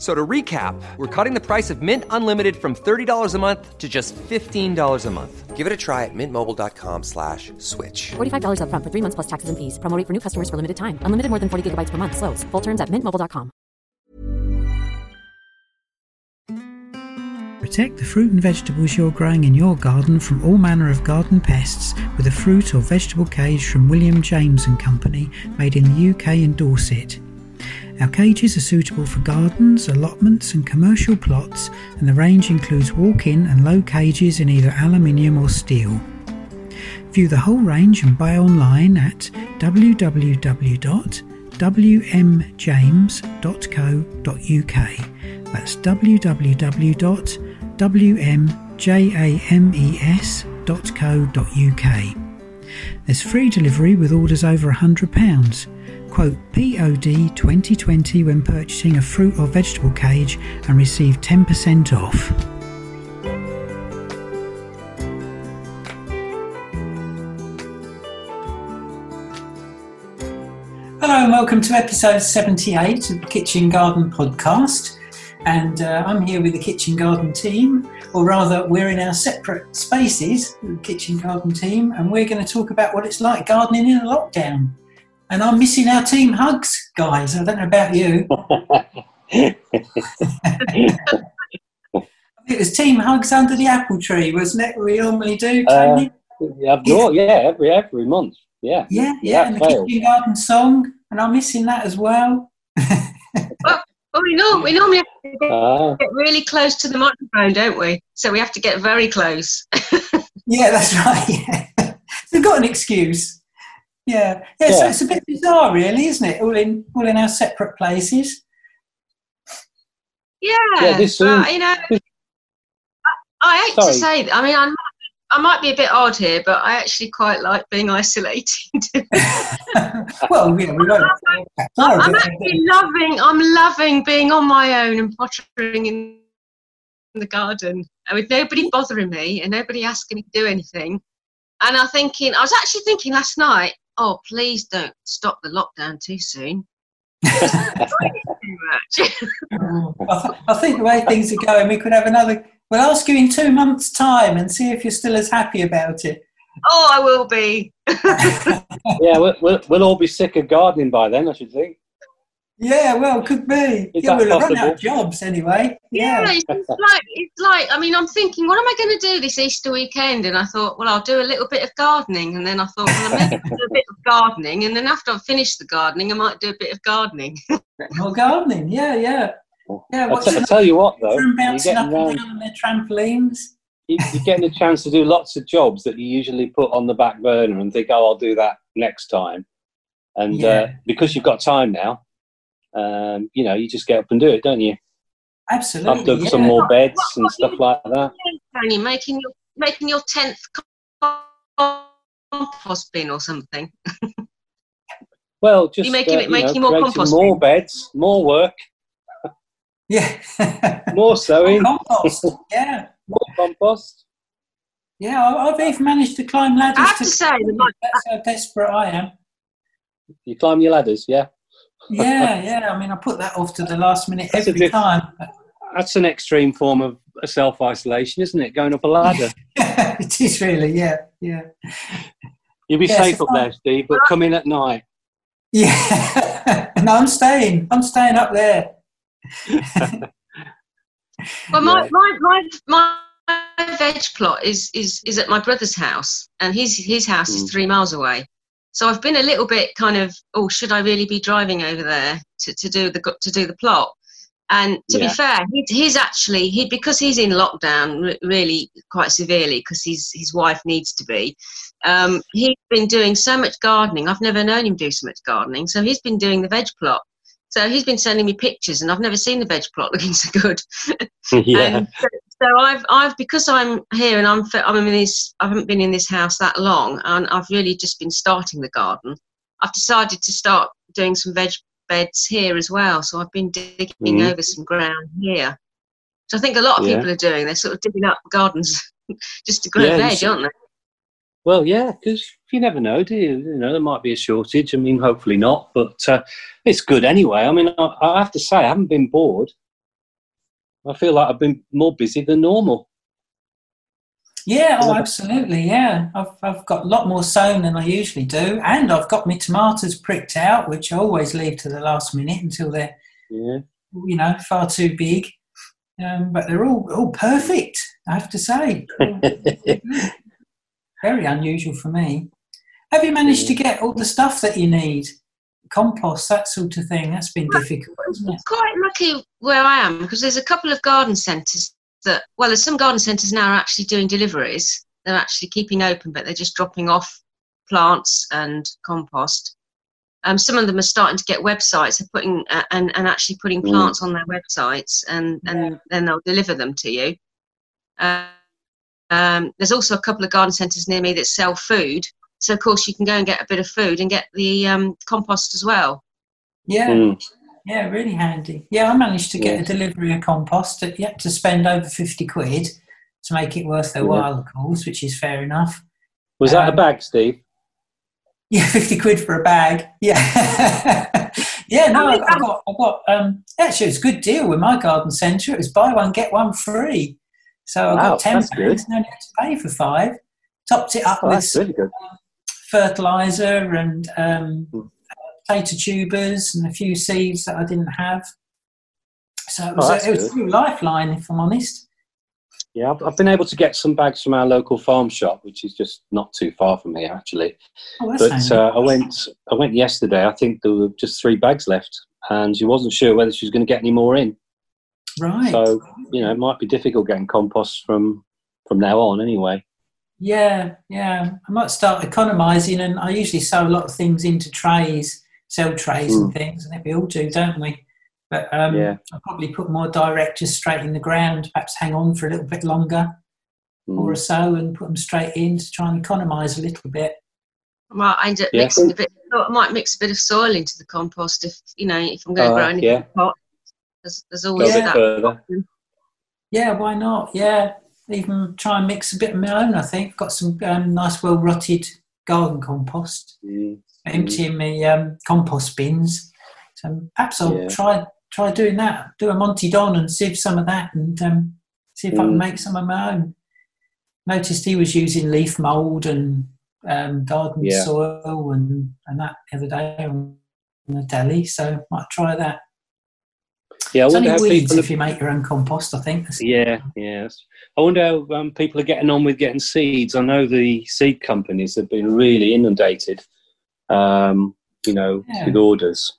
So to recap, we're cutting the price of Mint Unlimited from $30 a month to just $15 a month. Give it a try at mintmobile.com slash switch. $45 upfront for three months plus taxes and fees. Promo rate for new customers for limited time. Unlimited more than 40 gigabytes per month. Slows. Full terms at mintmobile.com. Protect the fruit and vegetables you're growing in your garden from all manner of garden pests with a fruit or vegetable cage from William James and Company, made in the UK and Dorset. Our cages are suitable for gardens, allotments, and commercial plots, and the range includes walk in and low cages in either aluminium or steel. View the whole range and buy online at www.wmjames.co.uk. That's www.wmjames.co.uk. There's free delivery with orders over £100. Quote POD 2020 when purchasing a fruit or vegetable cage and receive 10% off. Hello and welcome to episode 78 of the Kitchen Garden Podcast. And uh, I'm here with the Kitchen Garden team, or rather, we're in our separate spaces, the Kitchen Garden team, and we're going to talk about what it's like gardening in a lockdown. And I'm missing our team hugs, guys. I don't know about you. it was team hugs under the apple tree, wasn't it? We normally do, uh, Tony. Yeah, I've yeah, every every month. Yeah. yeah, yeah, and the failed. kitchen garden song, and I'm missing that as well. Well, we know we normally have to get, Ah, get really close to the microphone, don't we? So we have to get very close. Yeah, that's right. Yeah. We've got an excuse. Yeah, yeah. So it's a bit bizarre, really, isn't it? All in all in our separate places. yeah, Yeah, this but, you know, I, I hate Sorry. to say. I mean, I might, I might be a bit odd here, but I actually quite like being isolated. well, yeah, we. Sorry, I'm but- actually loving. I'm loving being on my own and pottering in the garden and with nobody bothering me and nobody asking me to do anything. And I'm thinking, I was actually thinking last night, oh, please don't stop the lockdown too soon. I think the way things are going, we could have another. We'll ask you in two months' time and see if you're still as happy about it. oh, I will be. yeah, we'll, we'll, we'll all be sick of gardening by then, I should think. Yeah, well, could be. Is yeah, we'll have run out of jobs anyway. Yeah, Yeah. it's just like it's like I mean I'm thinking what am I going to do this Easter weekend and I thought well I'll do a little bit of gardening and then I thought well I may do a bit of gardening and then after I've finished the gardening I might do a bit of gardening. More gardening. Yeah, yeah. Yeah, I'll, what's t- I'll tell you what, though, you're bouncing getting, up and down on their trampolines. you- you're getting a chance to do lots of jobs that you usually put on the back burner and think, oh, I'll do that next time. And uh, because you've got time now, um, you know, you just get up and do it, don't you? Absolutely. I've dug yeah. some more beds What- and what stuff like that. Tony, making your making your tenth compost bin or something. Well, just making uh, it- you making more compost more beds, more work, Yeah. more sowing, Compost. Yeah. more compost. Yeah, I- I've even managed to climb ladders. I have to say that my- That's how desperate I am. You climb your ladders, yeah. Yeah, yeah. I mean, I put that off to the last minute That's every diff- time. That's an extreme form of self isolation, isn't it? Going up a ladder. it is really, yeah, yeah. You'll be Yes, safe if up I- there, Steve, but come in at night. Yeah. no, I'm staying. I'm staying up there. Well, my, my, my, my veg plot is, is, is at my brother's house, and his, his house Mm. is three miles away. So I've been a little bit kind of, oh, should I really be driving over there to, to do the to do the plot? And to Yeah. be fair, he, he's actually he because he's in lockdown really quite severely because his his wife needs to be. Um, he's been doing so much gardening. I've never known him do so much gardening. So he's been doing the veg plot. So he's been sending me pictures, and I've never seen the veg plot looking so good. yeah. So, so I've, I've because I'm here and I'm, I'm in this, I haven't been in this house that long, and I've really just been starting the garden. I've decided to start doing some veg beds here as well. So I've been digging Mhm. over some ground here, which I think a lot of Yeah. people are doing. They're sort of digging up gardens just to grow Yeah, veg, aren't they? Well, yeah, because you never know, do you? You know, there might be a shortage. I mean, hopefully not, but uh, it's good anyway. I mean, I, I have to say, I haven't been bored. I feel like I've been more busy than normal. Yeah, oh, absolutely. Yeah, I've I've got a lot more sown than I usually do, and I've got my tomatoes pricked out, which I always leave to the last minute until they're Yeah. you know far too big. Um, but they're all all perfect. I have to say, very unusual for me. Have you managed to get all the stuff that you need? Compost, that sort of thing. That's been difficult, hasn't it? quite lucky where I am because there's a couple of garden centres that, well, there's some garden centres now are actually doing deliveries. They're actually keeping open, but they're just dropping off plants and compost. Um, some of them are starting to get websites. They're putting uh, and and actually putting Mm. plants on their websites, and and then they'll deliver them to you. Uh, um, there's also a couple of garden centres near me that sell food. So of course you can go and get a bit of food and get the um, compost as well. Yeah, Mm. yeah, really handy. Yeah, I managed to get Yeah. a delivery of compost. You had to spend over fifty quid to make it worth their Yeah. while, of course, which is fair enough. Was that a Um, bag, Steve? Yeah, fifty quid for a bag. Yeah, yeah. No, I, I got, I got. Um, actually, it was a good deal with my garden centre. It was buy one get one free. So I Wow, got ten good. No need to pay for five. Topped it up Oh, with really good. fertilizer and um, Hmm. potato tubers and a few seeds that I didn't have. So it Oh, was, that's a, it was a true lifeline, if I'm honest. Yeah, I've, I've been able to get some bags from our local farm shop, which is just not too far from here, actually. Oh, But uh, I went, I went yesterday. I think there were just three bags left, and she wasn't sure whether she was going to get any more in. Right. So you know, it might be difficult getting compost from from now on, anyway. Yeah, yeah. I might start economising, and I usually sow a lot of things into trays, cell trays and things, and we all do, don't we? But um, Yeah. I'll probably put more direct just straight in the ground, perhaps hang on for a little bit longer or Mm. so and put them straight in to try and economise a little bit. I might end up Yeah. mixing a bit. I might mix a bit of soil into the compost if you know if I'm going to grow anything yeah. in a pot. There's, there's always bit that. further. Yeah, why not? Yeah, even try and mix a bit of my own. I think got some um, nice, well rotted garden compost. Mm. Emptying my um, compost bins. So perhaps I'll Yeah. try try doing that. Do a Monty Don and sieve some of that, and um, see if I can Mm. make some of my own. Noticed he was using leaf mould and um, garden Yeah. soil and, and that the other day on the deli. So might try that. Yeah, I It's wonder how weeds people. if you make your own compost. I think. Yeah, yes. I wonder how um, people are getting on with getting seeds. I know the seed companies have been really inundated, um, you know, Yeah. with orders.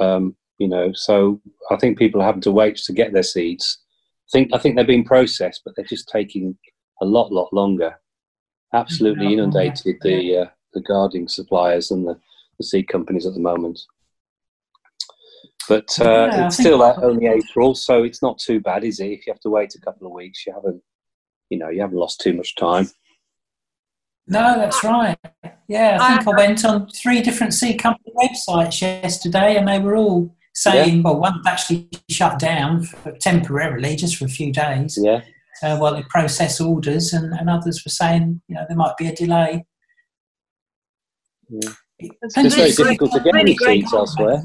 Um, you know, so I think people are having to wait to get their seeds. I think I think they're being processed, but they're just taking a lot, lot longer. Absolutely inundated the uh, the gardening suppliers and the, the seed companies at the moment. But uh, Yeah, it's still only April, so it's not too bad, is it? If you have to wait a couple of weeks, you haven't, you know, you haven't lost too much time. No, that's right. Yeah, I think I, went on three different seed company websites yesterday, and they were all saying, well, one actually shut down for, temporarily, just for a few days, Yeah, uh, while they process orders, and, and others were saying, you know, there might be a delay. Yeah. It it's very difficult to get company any really seeds elsewhere.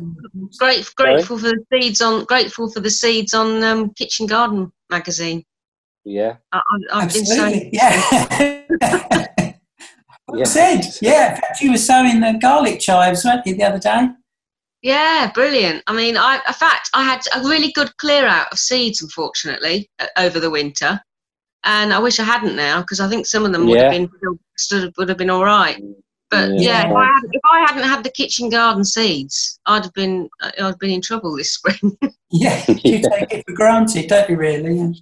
Great, grateful for the seeds on. Grateful for the seeds on um, Kitchen Garden magazine. Yeah, I, I, I've been Absolutely, saying. yeah. Yeah. said. Yeah, in fact, you were sowing the garlic chives, weren't you, the other day? Yeah, brilliant. I mean, I, in fact, I had a really good clear out of seeds, unfortunately, uh, over the winter, and I wish I hadn't now because I think some of them would Yeah. have been still, still would have been all right. But Yeah. yeah, if, I hadn't, if I hadn't had the kitchen garden seeds, I'd have been uh, I'd have been in trouble this spring. Yeah, you take it for granted, don't you, really? And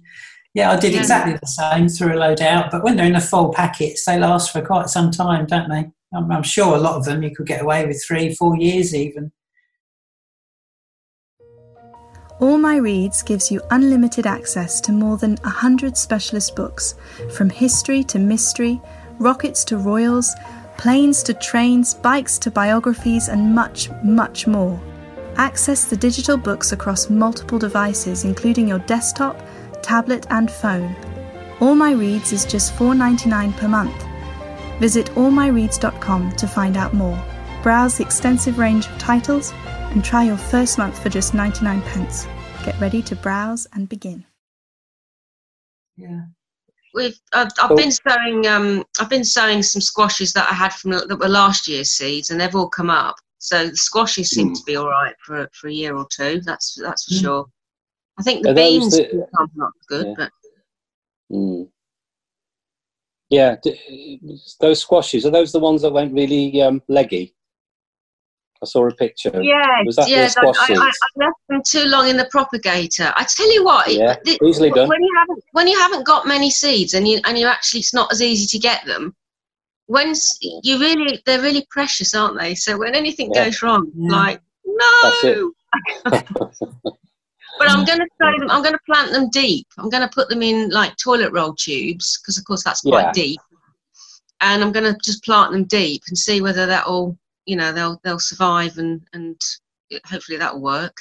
yeah, I did Yeah. exactly the same, threw a load out. But when they're in the full packets, they last for quite some time, don't they? I'm, I'm sure a lot of them you could get away with three, four years even. All My Reads gives you unlimited access to more than 100 specialist books, from history to mystery, rockets to royals, planes to trains, bikes to biographies, and much, much more. Access the digital books across multiple devices, including your desktop, tablet, and phone. All My Reads is just $4.99 per month. Visit allmyreads.com to find out more. Browse the extensive range of titles and try your first month for just 99 pence. Get ready to browse and begin. Yeah. We've I've, I've Cool. been sowing um I've been sowing some squashes that I had from that were last year's seeds, and they've all come up. So the squashes seem Mm. to be all right for for a year or two. That's that's for Mm. sure. I think the Are beans the- are not good, Yeah. but Mm. Yeah, those squashes are those the ones that went really um, leggy? I saw a picture. yeah, Was that the yeah. squash I, I, I left them too long in the propagator. I tell you what, Yeah, the- easily done. when you haven't when you haven't got many seeds and you and you actually it's not as easy to get them. When you really they're really precious, aren't they? So when anything Yeah. goes wrong, Yeah. like That's it. no. But I'm mm. going to sow them. I'm going to plant them deep. I'm going to put them in like toilet roll tubes because, of course, that's quite Yeah. deep. And I'm going to just plant them deep and see whether that'll, you know, they'll they'll survive and and hopefully that'll work.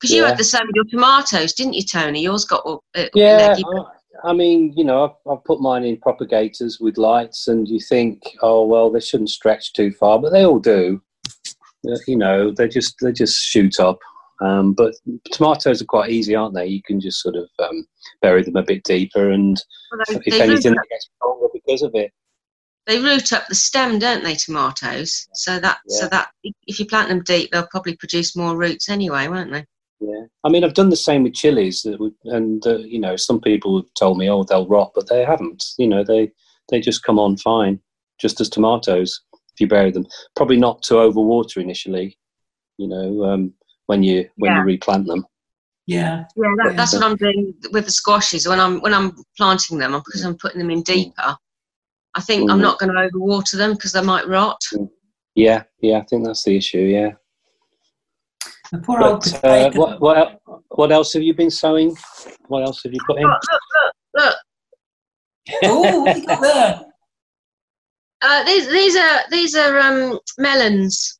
Because you Yeah. had the same with your tomatoes, didn't you, Tony? Yours got all, uh, Yeah. I, I mean, you know, I've, I've put mine in propagators with lights, and you think, oh well, they shouldn't stretch too far, but they all do. Uh, You know, they just they just shoot up. Um, but tomatoes are quite easy, aren't they? You can just sort of um, bury them a bit deeper, and Well, they, if they, anything, root up, they get stronger because of it. They root up the stem, don't they, tomatoes? So that so that if you plant them deep, they'll probably produce more roots anyway, won't they? Yeah, I mean, I've done the same with chilies, and uh, you know, some people have told me, oh, they'll rot, but they haven't. You know, they they just come on fine, just as tomatoes if you bury them. Probably not to overwater initially. You know, um, when you when Yeah. you replant them. Yeah. Yeah, that, Yeah. that's what I'm doing with the squashes. When I'm when I'm planting them, because I'm putting them in deeper. I think I'm Mm. not going to overwater them because they might rot. Yeah, yeah, I think that's the issue. Yeah, The poor old but uh, what what what else have you been sowing? What else have you put in? Look, look, look, look. oh, what you got there? Uh, these these are these are um, melons.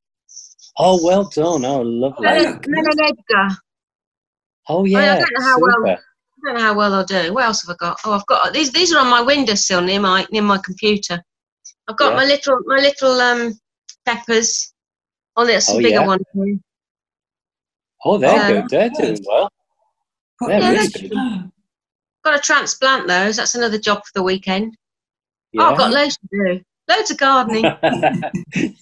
Oh, well done! Oh, lovely! Melon- Melon, melon Edgar. Oh I yeah, don't know how well- super. I don't know how well I'll do. What else have I got? Oh, I've got these. These are on my windowsill near my near my computer. I've got Yeah. my little my little um peppers. Oh, there's some Oh, bigger yeah. ones. here. Oh, they're Yeah. good. They're doing well. Put Yeah, really rest good. Got to transplant those. That's another job for the weekend. Yeah. Oh, I've got loads to do. Loads of gardening. Thank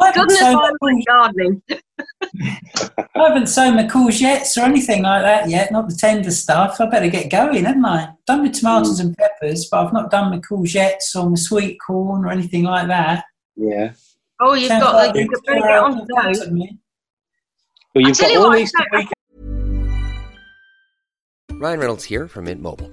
I've goodness so I like gardening. I haven't sown my courgettes or anything like that yet, not the tender stuff. I better get going, haven't I? Done my tomatoes hmm. and peppers, but I've not done my courgettes or my sweet corn or anything like that. yeah. Oh, you've Sounds got like the, you've got to get on to idea those. to me. Well, I you've tell got you all what, these. Ryan Reynolds here from Mint Mobile.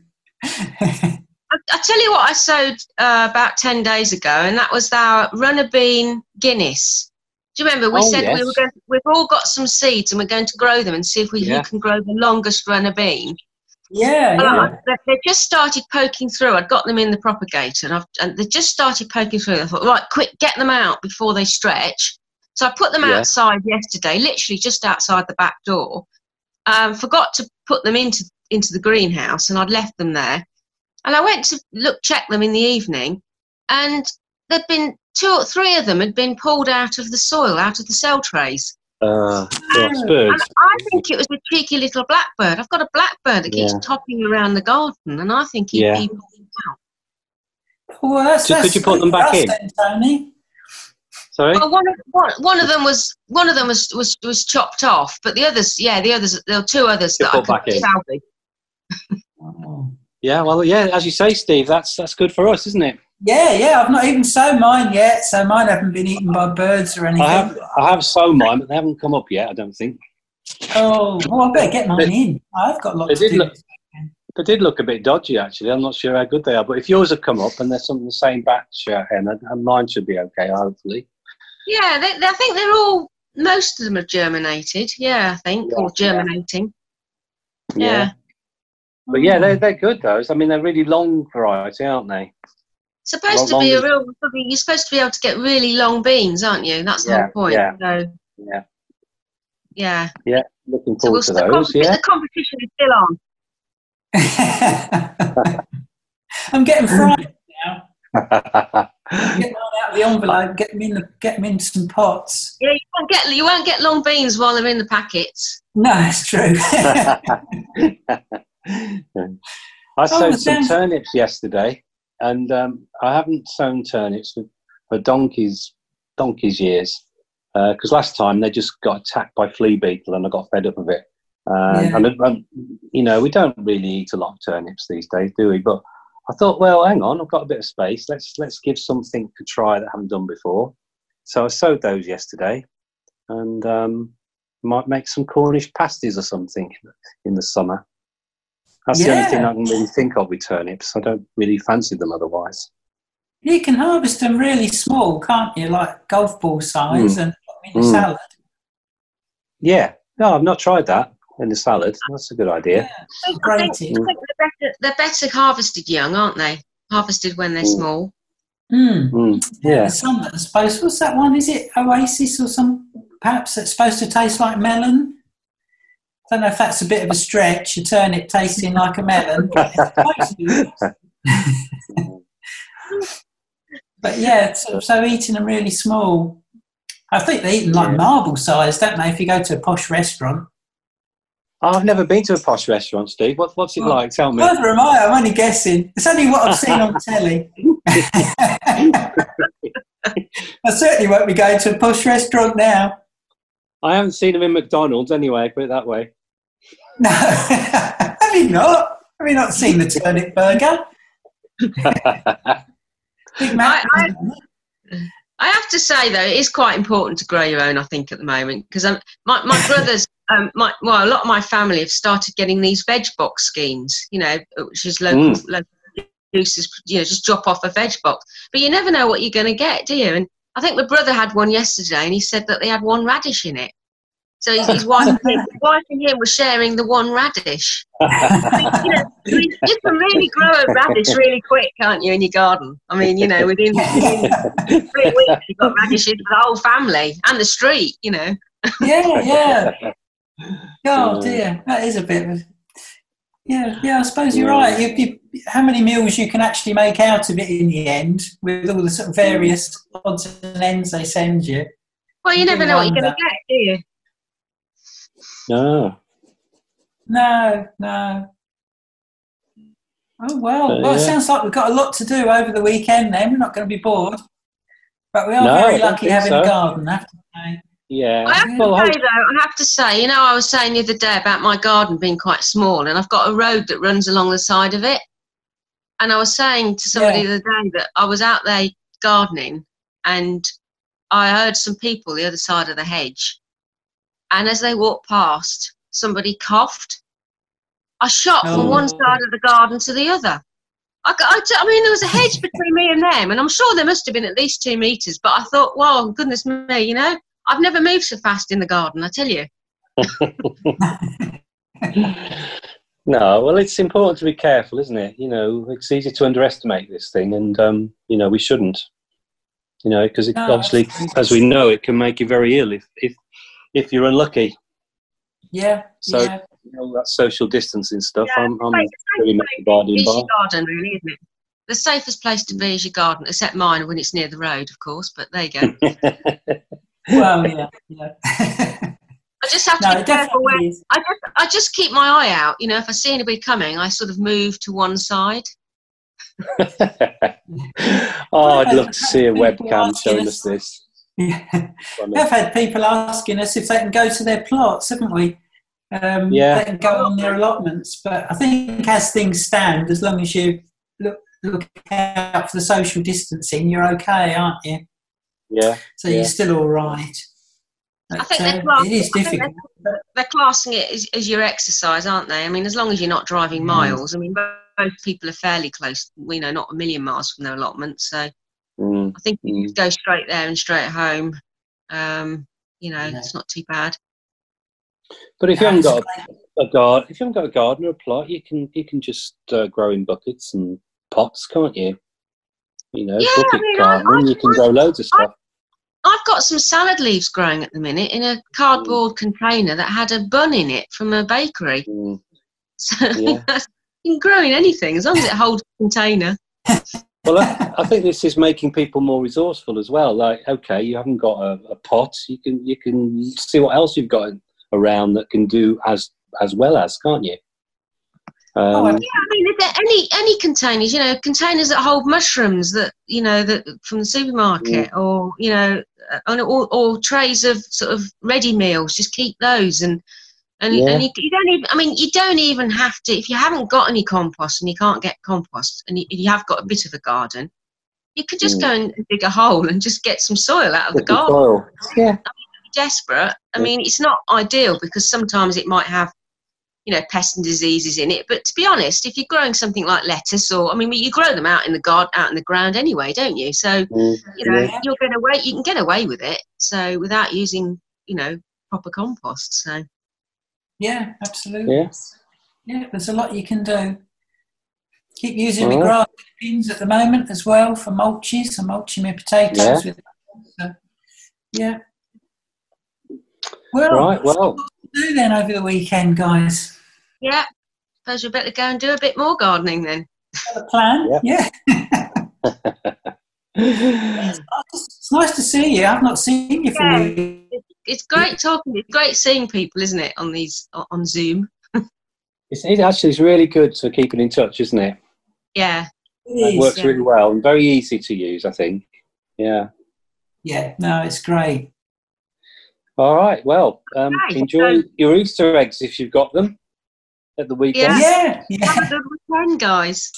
I, tell you what I sowed uh, about 10 days ago, and that was our runner bean Guinness. Do you remember? We Oh, said we yes. were going, we've all got some seeds and we're going to grow them and see if we Yeah. who can grow the longest runner bean. Yeah, yeah. I- they just started poking through. I'd got them in the propagator and, I've, and they just started poking through. I thought, right, quick, get them out before they stretch. So I put them Yeah. outside yesterday, literally just outside the back door. Um, forgot to put them into into the greenhouse, and I'd left them there. And I went to look check them in the evening, and there'd been two or three of them had been pulled out of the soil, out of the cell trays. Uh, gosh, And birds. I think it was a cheeky little blackbird. I've got a blackbird that keeps Yeah. topping around the garden, and I think he'd Yeah. be Well, that's, So could you put them back in? then, Tony. Sorry? Well, one of, one, one of them was one of them was, was was chopped off, but the others, yeah, the others, there were two others You that I put back could in. salvage. Oh. Yeah, well, yeah, as you say, Steve, that's that's good for us, isn't it? Yeah, yeah. I've not even sown mine yet, so mine haven't been eaten by birds or anything. I have I have sown mine, but they haven't come up yet. I don't think Oh, well, I better get mine in. I've got lots They to did look- they did look a bit dodgy. Actually, I'm not sure how good they are. But if yours have come up and they're some of the same batch, uh, Emma, and mine should be okay, hopefully. Yeah, they, they, I think they're all. Most of them have germinated. Yeah, I think, or Yeah. germinating. Yeah. But yeah, they're mm. they're good. Those. I mean, they're really long variety, aren't they? Supposed to Long- be a long- real. You're supposed to be able to get really long beans, aren't you? That's the Yeah, whole point. yeah. So Yeah. yeah. Yeah. Looking So we'll, forward to the, those. comp- Yeah. the competition is still on. I'm getting fried now. Get mine out of the envelope. Get them in the. Get them in some pots. Yeah, you won't get you won't get long beans while they're in the packets. No, it's true. I sowed it some turnips yesterday, and um, I haven't sown turnips for, for donkeys donkeys years because last time they just got attacked by flea beetle, and I got fed up of it. Uh, Yeah. And um, you know, we don't really eat a lot of turnips these days, do we? But I thought, well, hang on, I've got a bit of space. Let's let's give something a try that I haven't done before. So I sowed those yesterday, and um, might make some Cornish pasties or something in the summer. That's the only thing I can really think of with turnips. I don't really fancy them otherwise. you can harvest them really small, can't you? Like golf ball size, Mm. and put them in a Mm. salad. Yeah, no, I've not tried that in the salad. That's a good idea. I think, I think they're, better, they're better harvested young, aren't they? Harvested when they're Mm. small. Mm. Mm, yeah, There's some that are supposed. What's that one? Is it Oasis or some? Perhaps that's supposed to taste like melon. I don't know if that's a bit of a stretch. A turnip tasting like a melon. but it's supposed to. but yeah, so, so eating them really small. I think they're eating like Yeah. marble size, don't they? If you go to a posh restaurant. I've never been to a posh restaurant, Steve. What, what's it Well, like? Tell me. Neither am I. I'm only guessing. It's only what I've seen on telly. I certainly won't be going to a posh restaurant now. I haven't seen them in McDonald's anyway. Put it that way. No, have you not? Have you not seen the turnip burger? Big Mac. I- I have to say though, it is quite important to grow your own. I think at the moment because um, my my brothers, um, my well, a lot of my family have started getting these veg box schemes. You know, which is local, Mm. local producers. You know, just drop off a veg box, but you never know what you're going to get, do you? And I think my brother had one yesterday, and he said that they had one radish in it. So his, his wife, his wife and him were sharing the one radish. you, know, you you can really grow a radish really quick, can't you, in your garden? I mean, you know, within, within three weeks you've got radishes for the whole family and the street, you know. yeah, yeah. Oh dear, that is a bit. Of, yeah, yeah. I suppose you're right. You, you, how many meals you can actually make out of it in the end, with all the sort of various odds and ends they send you? Well, you never know what you're going to get, do you? No. No, no. Oh well, So, well, it sounds like we've got a lot to do over the weekend. Then we're not going to be bored, but we are No, very lucky having so. a garden. I have to say. Yeah. I have to I say though, I have to say, you know, I was saying the other day about my garden being quite small, and I've got a road that runs along the side of it. And I was saying to somebody Yeah. the other day that I was out there gardening, and I heard some people the other side of the hedge, and as they walked past, somebody coughed. I shot from Oh. one side of the garden to the other. I, I, I mean, there was a hedge between me and them, and I'm sure there must have been at least two meters. But I thought, wow, goodness me, you know, I've never moved so fast in the garden. I tell you. No, well, it's important to be careful, isn't it? You know, it's easy to underestimate this thing, and um, you know we shouldn't. You know, because it No, obviously, as we know, it can make you very ill if if if you're unlucky. Yeah, So yeah. you know, that social distancing stuff, Yeah, I'm, I'm Like, pretty much abiding It's by. your garden, really, isn't it? The safest place to be is your garden, except mine when it's near the road, of course. But there you go. Well, yeah, yeah. I just have to no, be careful where. I just, I just keep my eye out. You know, if I see anybody coming, I sort of move to one side. oh, I'd love to see a webcam showing us- us this. Yeah. We've had people asking us if they can go to their plots, haven't we? Um, Yeah. They can go on their allotments, but I think as things stand, as long as you look look out for the social distancing, you're okay, aren't you? Yeah, So yeah. you're still all right. I But, think they're uh, classing, it is I think they're, they're classing it as, as your exercise, aren't they? I mean, as long as you're not driving Mm. miles. I mean, most people are fairly close. You know, not a million miles from their allotment. So. I think you Mm. go straight there and straight home. Um, you know, Yeah. it's not too bad. But if you haven't got a, a garden, if you haven't got a garden or a plot, you can you can just uh, grow in buckets and pots, can't you? You know, Yeah, I bucket mean, I- gardening. I- you can grow loads of stuff. I've got some salad leaves growing at the minute in a cardboard container that had a bun in it from a bakery. Mm. So Yeah. you can grow in anything as long as it holds a container. Well, I, I think this is making people more resourceful as well. Like, okay, you haven't got a, a pot, you can you can see what else you've got around that can do as as well as, can't you? Oh, Um, Yeah, I mean, there any any containers? You know, containers that hold mushrooms that you know that from the supermarket, or you know, or, or trays of sort of ready meals. Just keep those, and and, Yeah. and you, you don't even. I mean, you don't even have to if you haven't got any compost and you can't get compost, and you, you have got a bit of a garden. You could just Mm. go and dig a hole and just get some soil out of the get some garden. soil. Yeah. Desperate. I Yeah. mean, it's not ideal because sometimes it might have you know, pests and diseases in it. But to be honest, if you're growing something like lettuce, or I mean, you grow them out in the garden, out in the ground anyway, don't you? So Mm. you know, Yeah. you'll get away. You can get away with it. So without using, you know, proper compost. So Yeah, absolutely. Yeah. Yeah, there's a lot you can do. Keep using my Alright. grass bins at the moment as well for mulches. I'm mulching my potatoes with so, yeah. Well, Right, well. what do then over the weekend, guys? yeah, suppose we better go and do a bit more gardening then. Got a plan? Yeah. it's, it's nice to see you. I've not seen you for Yeah. A week. It's great talking. It's great seeing people, isn't it, on these on Zoom? It's, it actually is really good for keeping in touch, isn't it? Yeah. It It is, works yeah. really well and very easy to use, I think. Yeah. Yeah, no, it's great. All right. Well, um, Right, enjoy so- your Easter eggs if you've got them at the weekend. Yeah, yeah. Have a good weekend, guys.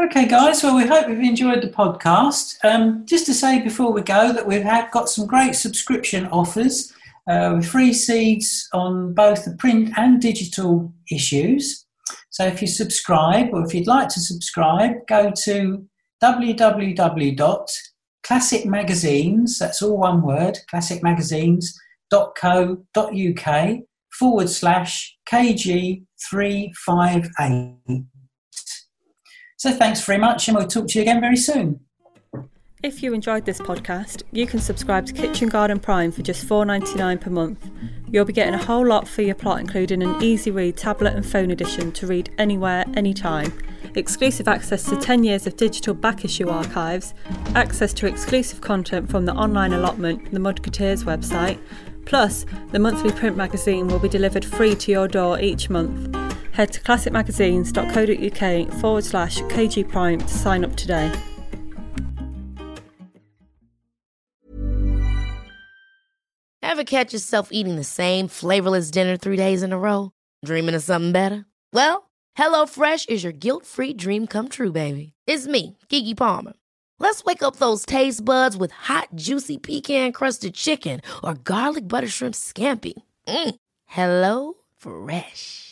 Okay, guys. Well, we hope you've enjoyed the podcast. Um, just to say before we go that we've had got some great subscription offers uh, with free seeds on both the print and digital issues. So if you subscribe, or if you'd like to subscribe, go to www.classicmagazines. That's all one word. Classicmagazines.co.uk forward slash kg358. So thanks very much, and we'll talk to you again very soon. If you enjoyed this podcast, you can subscribe to Kitchen Garden Prime for just $4.99 per month. You'll be getting a whole lot for your plot, including an easy read tablet and phone edition to read anywhere, anytime, exclusive access to 10 years of digital back issue archives, access to exclusive content from the online allotment, the Mudketeers website, plus the monthly print magazine will be delivered free to your door each month. Head to classicmagazines.co.uk forward slash kg prime to sign up today. Ever catch yourself eating the same flavorless dinner three days in a row? Dreaming of something better? Well, HelloFresh is your guilt free dream come true, baby. It's me, Keke Palmer. Let's wake up those taste buds with hot, juicy pecan crusted chicken or garlic butter shrimp scampi. Mm. Hello Fresh.